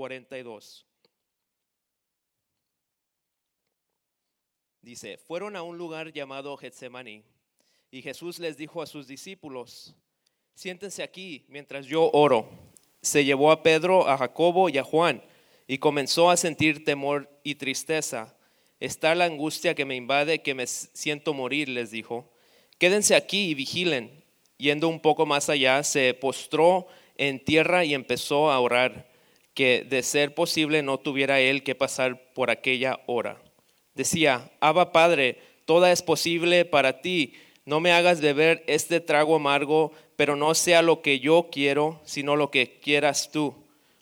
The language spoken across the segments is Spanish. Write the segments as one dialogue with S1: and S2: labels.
S1: 42. Dice, fueron a un lugar llamado Getsemaní y Jesús les dijo a sus discípulos, siéntense aquí mientras yo oro. Se llevó a Pedro, a Jacobo y a Juan y comenzó a sentir temor y tristeza. Está la angustia que me invade, que me siento morir, les dijo. Quédense aquí y vigilen. Yendo un poco más allá, se postró en tierra y empezó a orar, que de ser posible no tuviera él que pasar por aquella hora. Decía, Abba Padre, toda es posible para ti no me hagas beber este trago amargo, pero no sea lo que yo quiero, sino lo que quieras tú.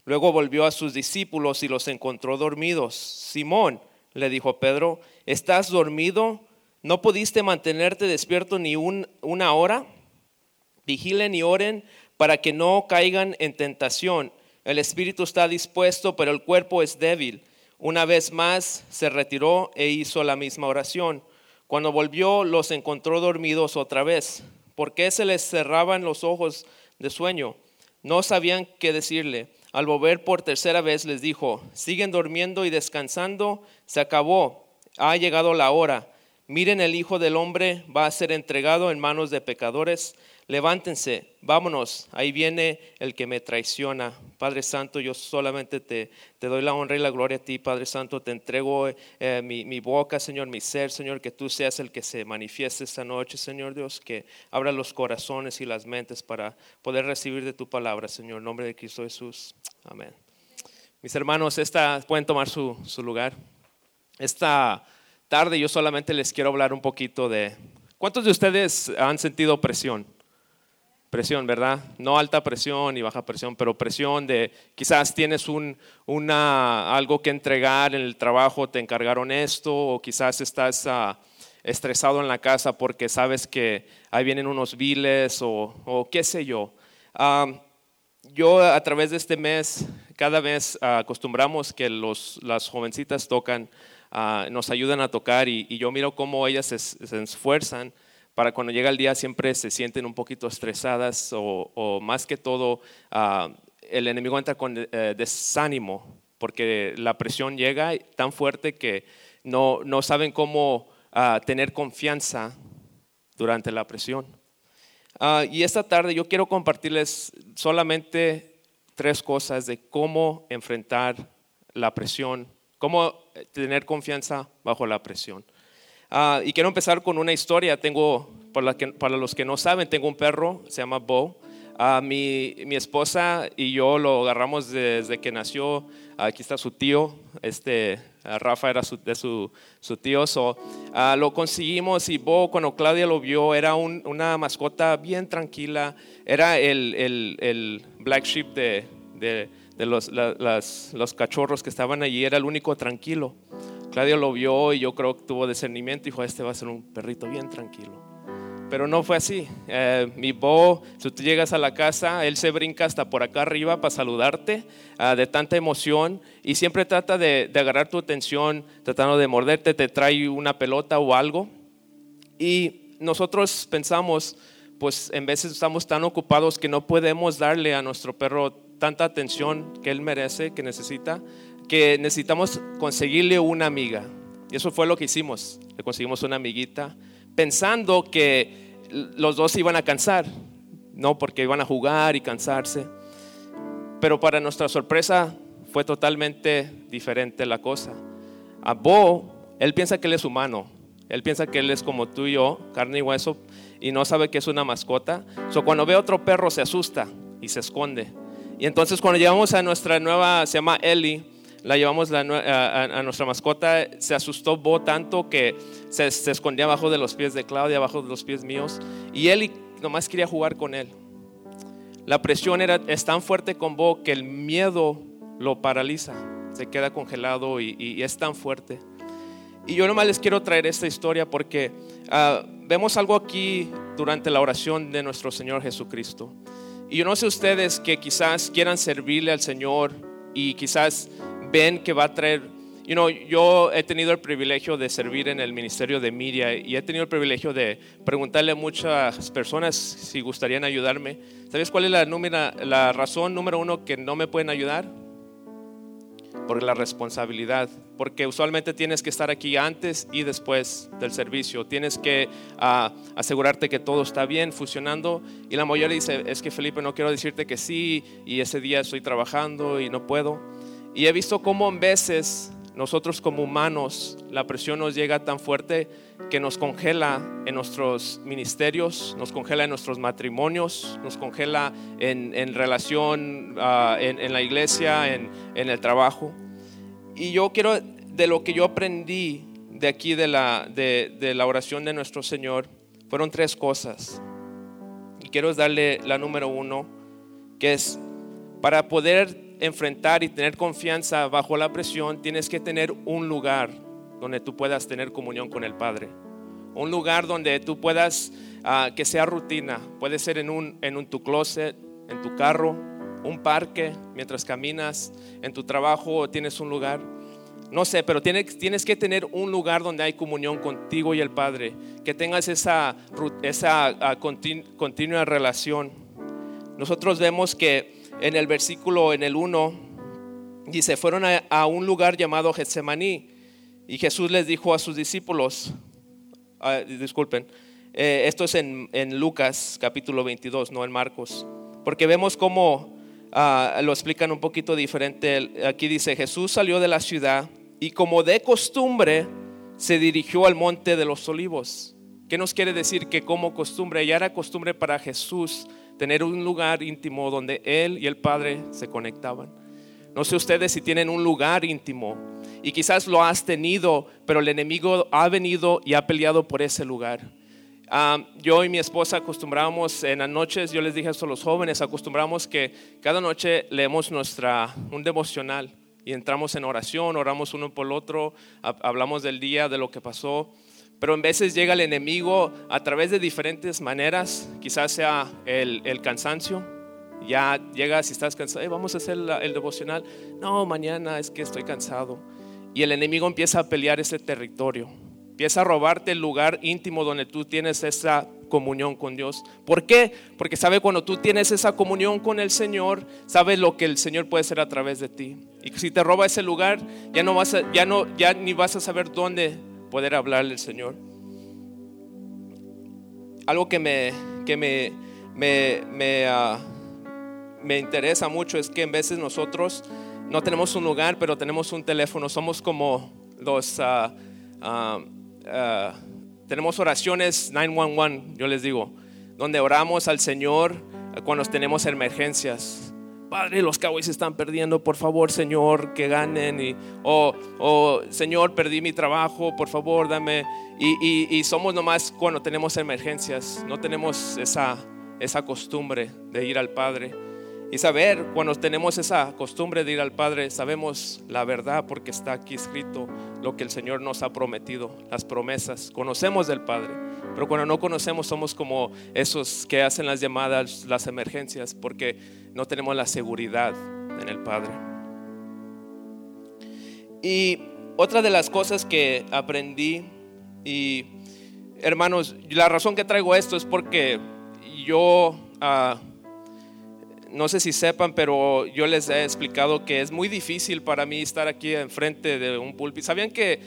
S1: Luego volvió a sus discípulos y los encontró dormidos. Simón, le dijo Pedro, ¿estás dormido? ¿No pudiste mantenerte despierto ni una hora? Vigilen y oren para que no caigan en tentación. El espíritu está dispuesto, pero el cuerpo es débil. Una vez más se retiró e hizo la misma oración. Cuando volvió, los encontró dormidos otra vez. ¿Por qué se les cerraban los ojos de sueño? No sabían qué decirle. Al volver por tercera vez les dijo, siguen durmiendo y descansando, se acabó, ha llegado la hora. Miren, el Hijo del Hombre va a ser entregado en manos de pecadores levántense, vámonos, ahí viene el que me traiciona. Padre Santo, yo solamente te, doy la honra y la gloria a ti, Padre Santo, te entrego eh, mi, boca, Señor, mi ser, Señor, que tú seas el que se manifieste esta noche, Señor Dios, que abra los corazones y las mentes para poder recibir de tu palabra, Señor, en nombre de Cristo Jesús. Amén. Mis hermanos, esta, pueden tomar su, su lugar. Esta tarde yo solamente les quiero hablar un poquito de... ¿Cuántos de ustedes han sentido presión? Presión, ¿verdad? No alta presión y baja presión, pero presión de quizás tienes un, una, algo que entregar en el trabajo, te encargaron esto, o quizás estás ah, estresado en la casa porque sabes que ahí vienen unos viles o, qué sé yo. yo a través de este mes, cada vez acostumbramos que los, las jovencitas tocan, ah, nos ayudan a tocar y, yo miro cómo ellas se esfuerzan para cuando llega el día siempre se sienten un poquito estresadas o, más que todo ah, el enemigo entra con eh, desánimo porque la presión llega tan fuerte que no, no saben cómo ah, tener confianza durante la presión. Ah, y esta tarde yo quiero compartirles solamente tres cosas de cómo enfrentar la presión, cómo tener confianza bajo la presión. Ah, y quiero empezar con una historia. Tengo, para, los que no saben, tengo un perro, se llama Bo. Uh, mi, mi, esposa y yo lo agarramos desde que nació. Aquí está su tío, este, Rafa era de su, su tío. So, lo conseguimos y Bo, cuando Claudia lo vio, era una mascota bien tranquila. Era el, el, el black sheep de, de, de los, las, los cachorros que estaban allí, era el único tranquilo. Claudio lo vio y yo creo que tuvo discernimiento y dijo, este va a ser un perrito bien tranquilo. Pero no fue así. Eh, mi Bo, si tú llegas a la casa, él se brinca hasta por acá arriba para saludarte ah, de tanta emoción y siempre trata de, agarrar tu atención, tratando de morderte, te trae una pelota o algo. Y nosotros pensamos, pues en veces estamos tan ocupados que no podemos darle a nuestro perro tanta atención que él merece, que necesita que necesitamos conseguirle una amiga. Y eso fue lo que hicimos. Le conseguimos una amiguita pensando que los dos iban a cansar, no porque iban a jugar y cansarse. Pero para nuestra sorpresa fue totalmente diferente la cosa. A Bo, él piensa que él es humano. Él piensa que él es como tú y yo, carne y hueso, y no sabe que es una mascota. So, cuando ve otro perro se asusta y se esconde. Y entonces cuando llegamos a nuestra nueva, se llama Ellie, la llevamos a, nuestra mascota, se asustó Bo tanto que se, escondía abajo de los pies de Claudia, abajo de los pies míos, y él nomás quería jugar con él. La presión era, es tan fuerte con Bo que el miedo lo paraliza, se queda congelado y, es tan fuerte. Y yo nomás les quiero traer esta historia porque ah, vemos algo aquí durante la oración de nuestro Señor Jesucristo. Y yo no sé ustedes que quizás quieran servirle al Señor y quizás ven que va a traer, you know, yo he tenido el privilegio de servir en el ministerio de media y he tenido el privilegio de preguntarle a muchas personas si gustarían ayudarme. ¿Sabes cuál es la, número, la razón número uno que no me pueden ayudar? por la responsabilidad, porque usualmente tienes que estar aquí antes y después del servicio, tienes que ah, asegurarte que todo está bien funcionando y la mayoría dice, es que Felipe no quiero decirte que sí y ese día estoy trabajando y no puedo. Y he visto cómo en veces nosotros como humanos la presión nos llega tan fuerte que nos congela en nuestros ministerios, nos congela en nuestros matrimonios, nos congela en, relación ah, en, la iglesia, en, el trabajo. Y yo quiero, de lo que yo aprendí de aquí de la, de la oración de nuestro Señor, fueron tres cosas. Y quiero darle la número uno, que es para poder enfrentar y tener confianza bajo la presión, tienes que tener un lugar donde tú puedas tener comunión con el Padre. Un lugar donde tú puedas, ah, que sea rutina. Puede ser en, un, en un, tu closet, en tu carro, un parque, mientras caminas, en tu trabajo tienes un lugar. No sé, pero tienes, tienes que tener un lugar donde hay comunión contigo y el Padre. Que tengas esa, esa ah, continua relación. Nosotros vemos que en el versículo, en el 1, dice, fueron a, un lugar llamado Getsemaní y Jesús les dijo a sus discípulos, ah, disculpen, eh, esto es en, Lucas capítulo 22, no en Marcos, porque vemos cómo ah, lo explican un poquito diferente. Aquí dice, Jesús salió de la ciudad y como de costumbre se dirigió al monte de los olivos. ¿Qué nos quiere decir? Que como costumbre, ya era costumbre para Jesús tener un lugar íntimo donde Él y el Padre se conectaban. No sé ustedes si tienen un lugar íntimo y quizás lo has tenido, pero el enemigo ha venido y ha peleado por ese lugar. Ah, yo y mi esposa acostumbramos en las noches, yo les dije esto a los jóvenes, acostumbramos que cada noche leemos nuestra, un devocional y entramos en oración, oramos uno por el otro, hablamos del día, de lo que pasó. Pero en veces llega el enemigo a través de diferentes maneras, quizás sea el, cansancio, ya llega si estás cansado, vamos a hacer el devocional, no, mañana es que estoy cansado. Y el enemigo empieza a pelear ese territorio, empieza a robarte el lugar íntimo donde tú tienes esa comunión con Dios. ¿Por qué? Porque sabe cuando tú tienes esa comunión con el Señor, sabe lo que el Señor puede hacer a través de ti. Y si te roba ese lugar, ya no vas ya no, ya ni vas a saber dónde poder hablarle al Señor. Algo que me, que me, me, me, ah, me interesa mucho es que en veces nosotros no tenemos un lugar, pero tenemos un teléfono. Somos como los... Uh, tenemos oraciones 911, yo les digo, donde oramos al Señor cuando tenemos emergencias. Padre, los Cowboys están perdiendo, por favor, Señor, que ganen. Y, o, oh, Señor, perdí mi trabajo, por favor, dame. Y, y, somos nomás cuando tenemos emergencias, no tenemos esa, esa costumbre de ir al Padre. Y saber, cuando tenemos esa costumbre de ir al Padre, sabemos la verdad porque está aquí escrito lo que el Señor nos ha prometido, las promesas. Conocemos del Padre, pero cuando no conocemos somos como esos que hacen las llamadas, las emergencias, porque no tenemos la seguridad en el Padre. Y otra de las cosas que aprendí, y hermanos, la razón que traigo esto es porque yo... Ah, no sé si sepan, pero yo les he explicado que es muy difícil para mí estar aquí enfrente de un púlpito. ¿Sabían que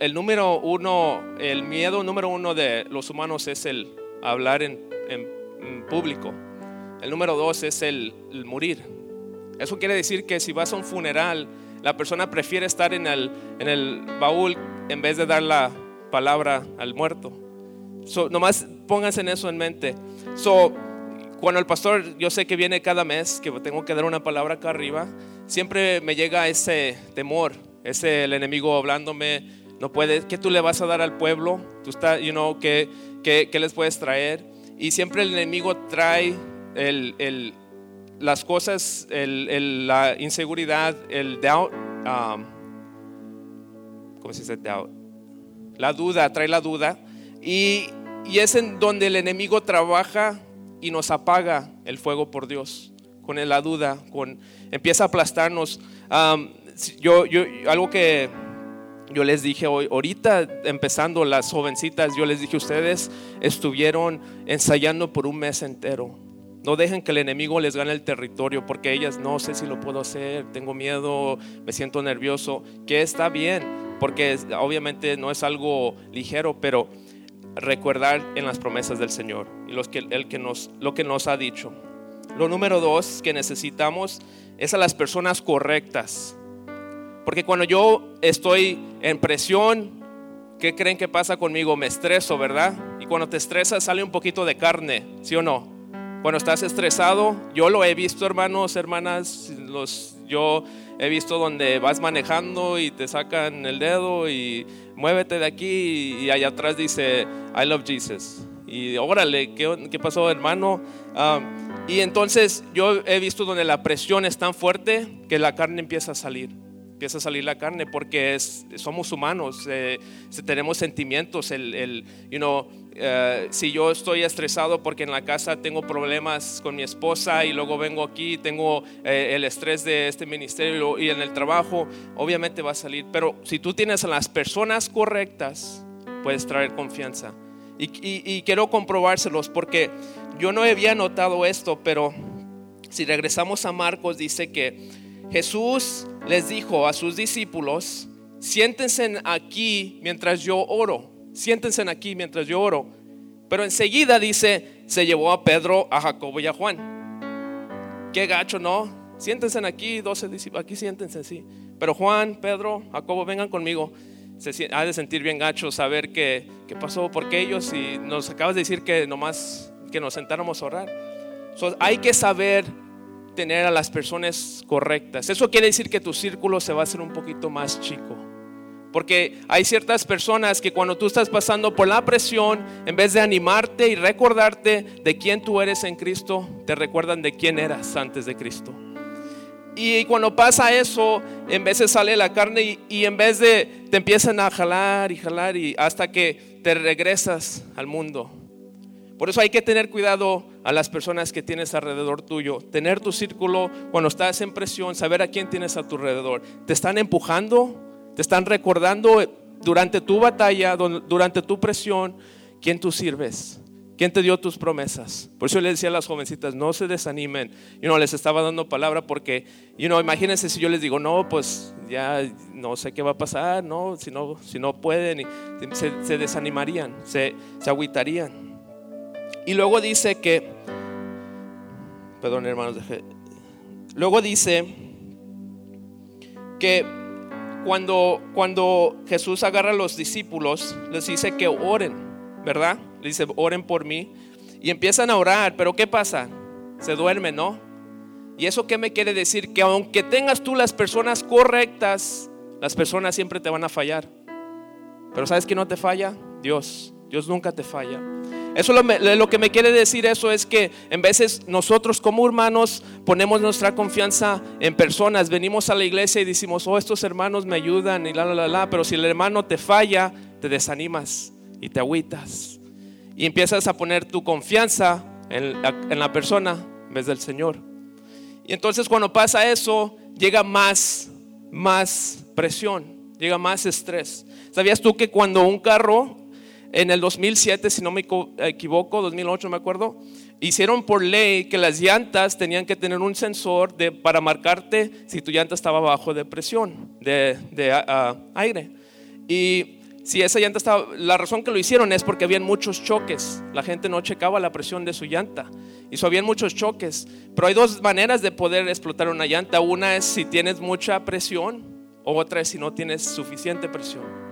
S1: el número uno, el miedo número uno de los humanos es el hablar en, público? El número dos es el, morir. Eso quiere decir que si vas a un funeral, la persona prefiere estar en el, en el baúl en vez de dar la palabra al muerto. So, nomás pónganse en eso en mente. So, cuando el pastor, yo sé que viene cada mes, que tengo que dar una palabra acá arriba, siempre me llega ese temor, ese el enemigo hablándome, no puede, ¿qué tú le vas a dar al pueblo? Tú estás, you know, ¿qué, qué, qué les puedes traer? Y siempre el enemigo trae el, el, las cosas, el, la inseguridad, el doubt, um, ¿cómo se dice doubt? La duda, trae la duda. Y, y es en donde el enemigo trabaja y nos apaga el fuego por Dios, con la duda, con, empieza a aplastarnos. yo, yo, algo que yo les dije hoy, ahorita empezando las jovencitas, yo les dije, ustedes estuvieron ensayando por un mes entero. No dejen que el enemigo les gane el territorio porque ellas no sé si lo puedo hacer, tengo miedo, me siento nervioso, que está bien, porque obviamente no es algo ligero, pero recordar en las promesas del Señor y el que nos, lo que nos ha dicho. Lo número dos que necesitamos es a las personas correctas. Porque cuando yo estoy en presión, ¿qué creen que pasa conmigo? Me estreso, ¿verdad? Y cuando te estresas sale un poquito de carne, ¿sí o no? Cuando estás estresado, yo lo he visto, hermanos, hermanas, los, yo he visto donde vas manejando y te sacan el dedo y muévete de aquí y allá atrás dice, I love Jesus. Y órale, ¿qué, qué pasó, hermano? Ah, y entonces yo he visto donde la presión es tan fuerte que la carne empieza a salir. Empieza a salir la carne porque es, somos humanos, eh, tenemos sentimientos. El, el you know, eh, si yo estoy estresado porque en la casa tengo problemas con mi esposa y luego vengo aquí, tengo eh, el estrés de este ministerio y en el trabajo, obviamente va a salir. Pero si tú tienes a las personas correctas, puedes traer confianza. Y, quiero comprobárselos porque yo no había notado esto, pero si regresamos a Marcos, dice que Jesús les dijo a sus discípulos, siéntense aquí mientras yo oro, siéntense aquí mientras yo oro. Pero enseguida dice, se llevó a Pedro, a Jacobo y a Juan. Qué gacho, ¿no? Siéntense aquí, 12 discípulos, aquí siéntense, sí. Pero Juan, Pedro, Jacobo, vengan conmigo se ha de sentir bien gacho saber qué, qué pasó, porque ellos, y nos acabas de decir que nomás que nos sentáramos a orar. hay que saber tener a las personas correctas. Eso quiere decir que tu círculo se va a hacer un poquito más chico. Porque hay ciertas personas que cuando tú estás pasando por la presión, en vez de animarte y recordarte de quién tú eres en Cristo, te recuerdan de quién eras antes de Cristo. Y cuando pasa eso, en vez de sale la carne y, en vez de te empiezan a jalar y jalar y hasta que te regresas al mundo. Por eso hay que tener cuidado a las personas que tienes alrededor tuyo, tener tu círculo cuando estás en presión, saber a quién tienes a tu alrededor. ¿Te están empujando? ¿Te están recordando durante tu batalla, durante tu presión, quién tú sirves? ¿Quién te dio tus promesas? Por eso le decía a las jovencitas, no se desanimen. Y no les estaba dando palabra porque, you know, imagínense si yo les digo, no, pues ya no sé qué va a pasar, no, si no, si no pueden, se, desanimarían, se, se agüitarían. Y luego dice que, perdón hermanos, luego dice que cuando, cuando Jesús agarra a los discípulos, les dice que oren, ¿verdad? dice, oren por mí. Y empiezan a orar, pero ¿qué pasa? Se duermen, ¿no? ¿Y eso qué me quiere decir? Que aunque tengas tú las personas correctas, las personas siempre te van a fallar. Pero ¿sabes quién no te falla? Dios. Dios nunca te falla. Eso lo, lo, que me quiere decir eso es que en veces nosotros como hermanos ponemos nuestra confianza en personas, venimos a la iglesia y decimos, oh, estos hermanos me ayudan y la, la, la, la, pero si el hermano te falla, te desanimas y te agüitas y empiezas a poner tu confianza en la, persona en vez del Señor. Y entonces cuando pasa eso, llega más, más presión, llega más estrés. ¿Sabías tú que cuando un carro en el 2007, si no me equivoco, 2008 me acuerdo, hicieron por ley que las llantas tenían que tener un sensor de, para marcarte si tu llanta estaba bajo de presión, de, aire. Y si esa llanta estaba, la razón que lo hicieron es porque habían muchos choques. La gente no checaba la presión de su llanta. Y so habían muchos choques. Pero hay dos maneras de poder explotar una llanta. Una es si tienes mucha presión, otra es si no tienes suficiente presión.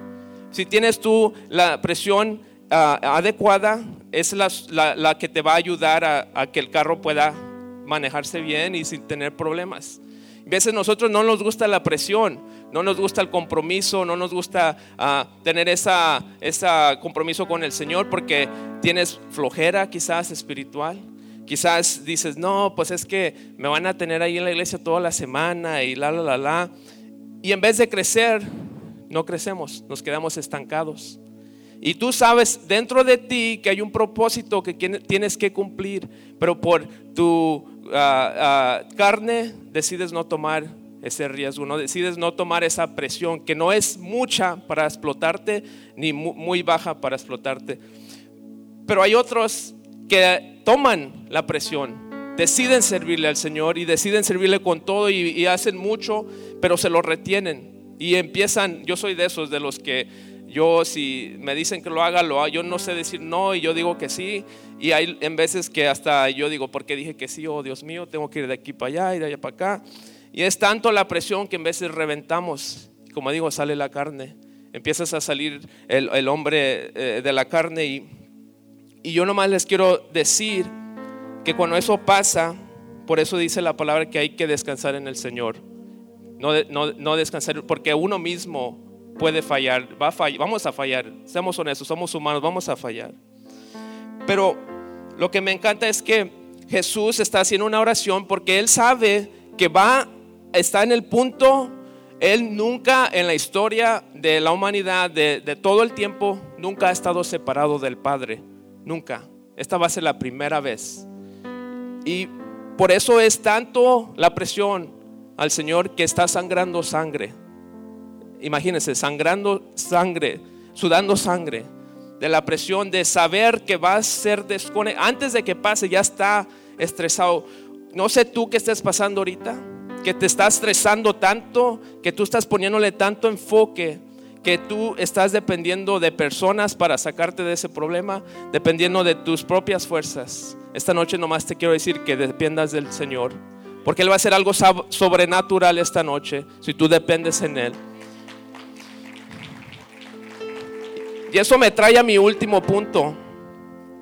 S1: Si tienes tú la presión ah, adecuada, es la, que te va a ayudar a, que el carro pueda manejarse bien y sin tener problemas. A veces nosotros no nos gusta la presión, no nos gusta el compromiso, no nos gusta ah, tener esa, ese compromiso con el Señor porque tienes flojera quizás espiritual. Quizás dices, no, pues es que me van a tener ahí en la iglesia toda la semana y la, la, la, la. Y en vez de crecer, no crecemos, nos quedamos estancados. Y tú sabes dentro de ti que hay un propósito que tienes que cumplir, pero por tu ah, ah, carne decides no tomar ese riesgo, no decides no tomar esa presión que no es mucha para explotarte ni muy baja para explotarte. Pero hay otros que toman la presión deciden servirle al Señor y deciden servirle con todo y, y hacen mucho, pero se lo retienen y empiezan, yo soy de esos, de los que yo si me dicen que lo haga, lo hago. Yo no sé decir no y yo digo que sí. Y hay en veces que hasta yo digo, porque dije que sí? Oh, Dios mío, tengo que ir de aquí para allá, ir de allá para acá. Y es tanto la presión que en veces reventamos. Como digo, sale la carne. Empiezas a salir el, hombre eh, de la carne. Y, y yo nomás les quiero decir que cuando eso pasa, por eso dice la palabra que hay que descansar en el Señor. No, no, no descansar, porque uno mismo puede fallar, va a vamos a fallar, seamos honestos, somos humanos, vamos a fallar. Pero lo que me encanta es que Jesús está haciendo una oración porque Él sabe que va, está en el punto, Él nunca en la historia de la humanidad, de, de todo el tiempo, nunca ha estado separado del Padre, nunca. Esta va a ser la primera vez. Y por eso es tanto la presión al Señor que está sangrando sangre imagínense, sangrando sangre, sudando sangre, de la presión de saber que va a ser desconectado. Antes de que pase, ya está estresado. No sé tú qué estás pasando ahorita, que te estás estresando tanto, que tú estás poniéndole tanto enfoque, que tú estás dependiendo de personas para sacarte de ese problema, dependiendo de tus propias fuerzas. Esta noche nomás te quiero decir que dependas del Señor, porque Él va a hacer algo sobrenatural esta noche si tú dependes en Él. Y eso me trae a mi último punto.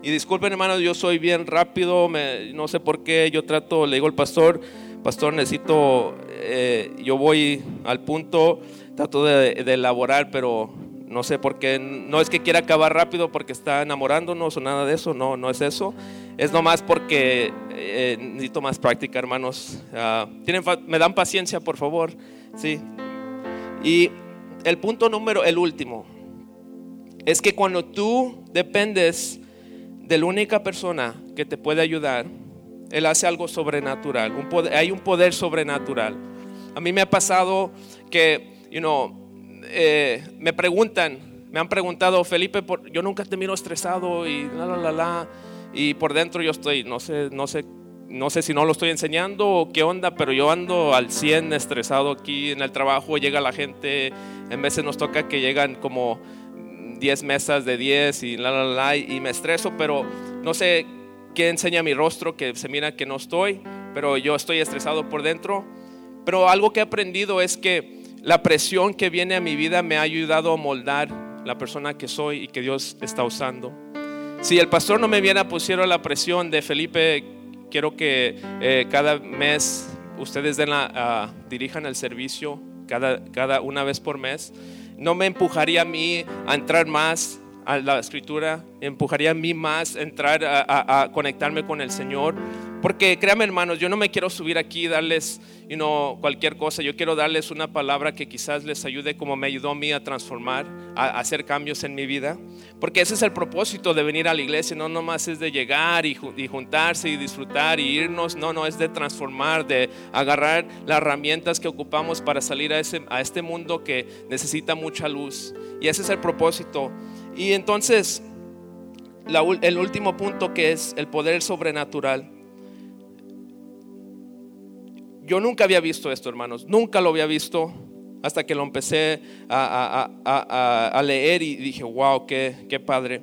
S1: Y disculpen hermanos, yo soy bien rápido, no sé por qué, yo trato, le digo al pastor, pastor necesito, eh, yo voy al punto, trato de, elaborar, pero no sé por qué, no es que quiera acabar rápido porque está enamorándonos o nada de eso, no, no es eso, es nomás porque eh, necesito más práctica hermanos. Ah, ¿tienen, me dan paciencia por favor, sí. Y el punto número, el último, es que cuando tú dependes de la única persona que te puede ayudar, Él hace algo sobrenatural. hay un poder sobrenatural. A mí me ha pasado que, you eh, me preguntan, me han preguntado, Felipe, yo nunca te miro estresado y la, la, la, la. Y por dentro yo estoy, no sé, no sé, no sé si no lo estoy enseñando o qué onda, pero yo ando al 100 estresado aquí en el trabajo, llega la gente, en veces nos toca que llegan como 10 mesas de 10 y la, la, la, y me estreso, pero no sé qué enseña mi rostro, que se mira que no estoy, pero yo estoy estresado por dentro. Pero algo que he aprendido es que la presión que viene a mi vida me ha ayudado a moldar la persona que soy y que Dios está usando. Si el pastor no me viera pusiera la presión de Felipe, quiero que eh, cada mes ustedes uh, dirijan el servicio cada, cada una vez por mes no me empujaría a mí a entrar más a la escritura, empujaría a mí más a entrar a, conectarme con el Señor. Porque créanme hermanos, yo no me quiero subir aquí y darles you know, cualquier cosa, yo quiero darles una palabra que quizás les ayude como me ayudó a mí a transformar, a, hacer cambios en mi vida. Porque ese es el propósito de venir a la iglesia, no nomás es de llegar y, y juntarse y disfrutar y irnos, no, no, es de transformar, de agarrar las herramientas que ocupamos para salir a, ese, a este mundo que necesita mucha luz. Y ese es el propósito. Y entonces, el último punto que es el poder sobrenatural. Yo nunca había visto esto, hermanos, nunca lo había visto hasta que lo empecé a, leer y dije, wow, qué, qué, padre.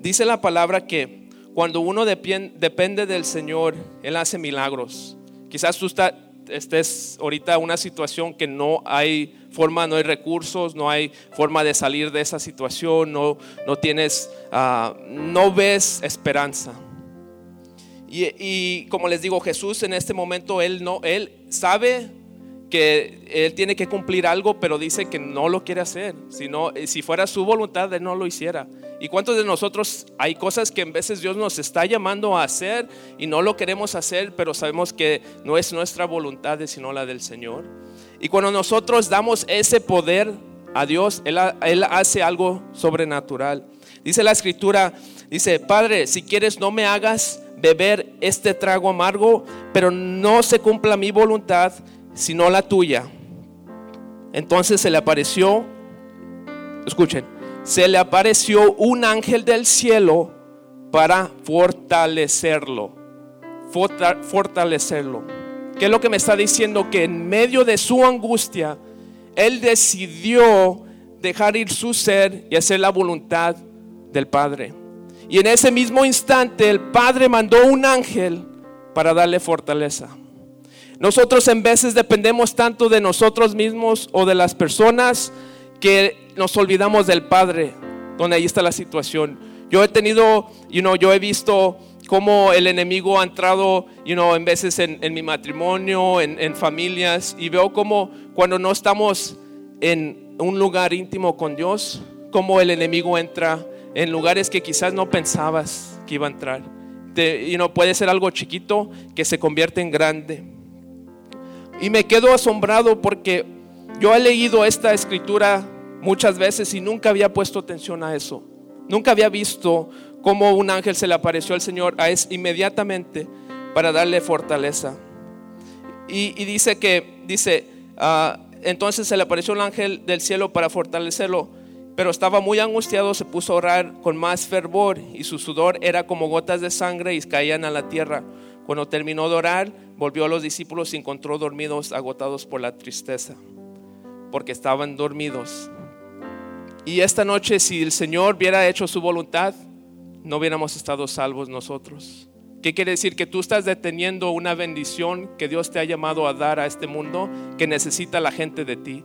S1: Dice la palabra que cuando uno depende del Señor, Él hace milagros. Quizás tú está, estés ahorita en una situación que no hay forma, no hay recursos, no hay forma de salir de esa situación, no, no tienes, ah, no ves esperanza. Y, y, como les digo, Jesús en este momento, Él no, Él sabe que Él tiene que cumplir algo, pero dice que no lo quiere hacer. Sino, si fuera su voluntad, Él no lo hiciera. ¿Y cuántos de nosotros hay cosas que en veces Dios nos está llamando a hacer y no lo queremos hacer, pero sabemos que no es nuestra voluntad, sino la del Señor? Y cuando nosotros damos ese poder a Dios, Él, Él hace algo sobrenatural. Dice la escritura, dice, Padre, si quieres no me hagas beber este trago amargo, pero no se cumpla mi voluntad, sino la tuya. Entonces se le apareció, escuchen, se le apareció un ángel del cielo para fortalecerlo. fortalecerlo. ¿Qué es lo que me está diciendo? Que en medio de su angustia, Él decidió dejar ir su ser y hacer la voluntad del Padre. Y en ese mismo instante el Padre mandó un ángel para darle fortaleza. Nosotros en veces dependemos tanto de nosotros mismos o de las personas que nos olvidamos del Padre, donde ahí está la situación. Yo he tenido, you know, yo he visto cómo el enemigo ha entrado, you know, en veces en, mi matrimonio, en, en, familias, y veo como cuando no estamos en un lugar íntimo con Dios, cómo el enemigo entra en lugares que quizás no pensabas que iba a entrar. y no puede ser algo chiquito que se convierte en grande. Y me quedo asombrado porque yo he leído esta escritura muchas veces y nunca había puesto atención a eso. Nunca había visto cómo un ángel se le apareció al Señor a es, inmediatamente para darle fortaleza. Y, dice que, dice, ah, entonces se le apareció el ángel del cielo para fortalecerlo, pero estaba muy angustiado, se puso a orar con más fervor y su sudor era como gotas de sangre y caían a la tierra. Cuando terminó de orar, volvió a los discípulos y encontró dormidos, agotados por la tristeza, porque estaban dormidos. Y esta noche, si el Señor hubiera hecho su voluntad, no hubiéramos estado salvos nosotros. ¿Qué quiere decir? Que tú estás deteniendo una bendición que Dios te ha llamado a dar a este mundo que necesita la gente de ti.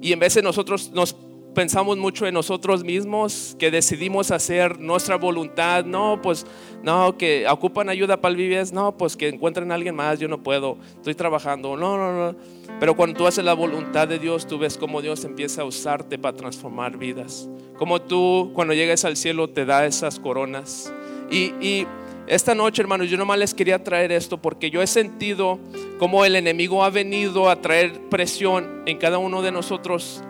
S1: Y en vez de nosotros nos pensamos mucho en nosotros mismos, que decidimos hacer nuestra voluntad, no, pues, no, que ocupan ayuda para el vives, no, pues que encuentren a alguien más, yo no puedo, estoy trabajando, no, no, no. Pero cuando tú haces la voluntad de Dios, tú ves cómo Dios empieza a usarte para transformar vidas. Como tú, cuando llegues al cielo, te da esas coronas. Y, y esta noche, hermanos, yo nomás les quería traer esto porque yo he sentido como el enemigo ha venido a traer presión en cada uno de nosotros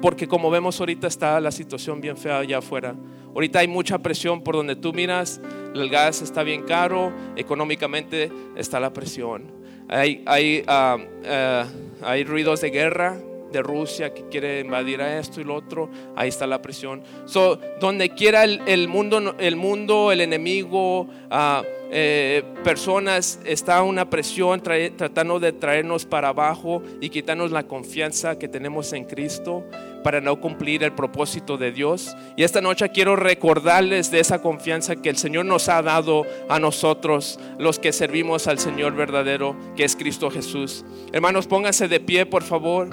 S1: porque como vemos ahorita está la situación bien fea allá afuera. Ahorita hay mucha presión por donde tú miras, el gas está bien caro, económicamente está la presión. Hay, hay, ah, ah, hay ruidos de guerra, de Rusia que quiere invadir a esto y lo otro, ahí está la presión. So, donde quiera el, mundo, el mundo, el enemigo, uh, eh, personas, está una presión tratando de traernos para abajo y quitarnos la confianza que tenemos en Cristo para no cumplir el propósito de Dios. Y esta noche quiero recordarles de esa confianza que el Señor nos ha dado a nosotros, los que servimos al Señor verdadero, que es Cristo Jesús. Hermanos, pónganse de pie, por favor.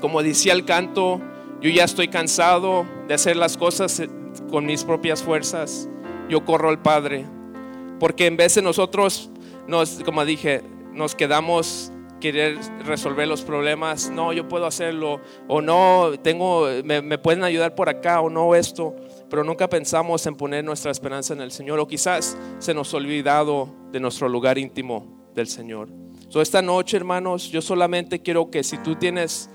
S1: Como decía el canto, yo ya estoy cansado de hacer las cosas eh, con mis propias fuerzas. Yo corro al Padre. Porque en vez de nosotros, nos, como dije, nos quedamos querer resolver los problemas, no, yo puedo hacerlo, o no, tengo, me, pueden ayudar por acá, o no esto, pero nunca pensamos en poner nuestra esperanza en el Señor, o quizás se nos ha olvidado de nuestro lugar íntimo del Señor. So, esta noche, hermanos, yo solamente quiero que si tú tienes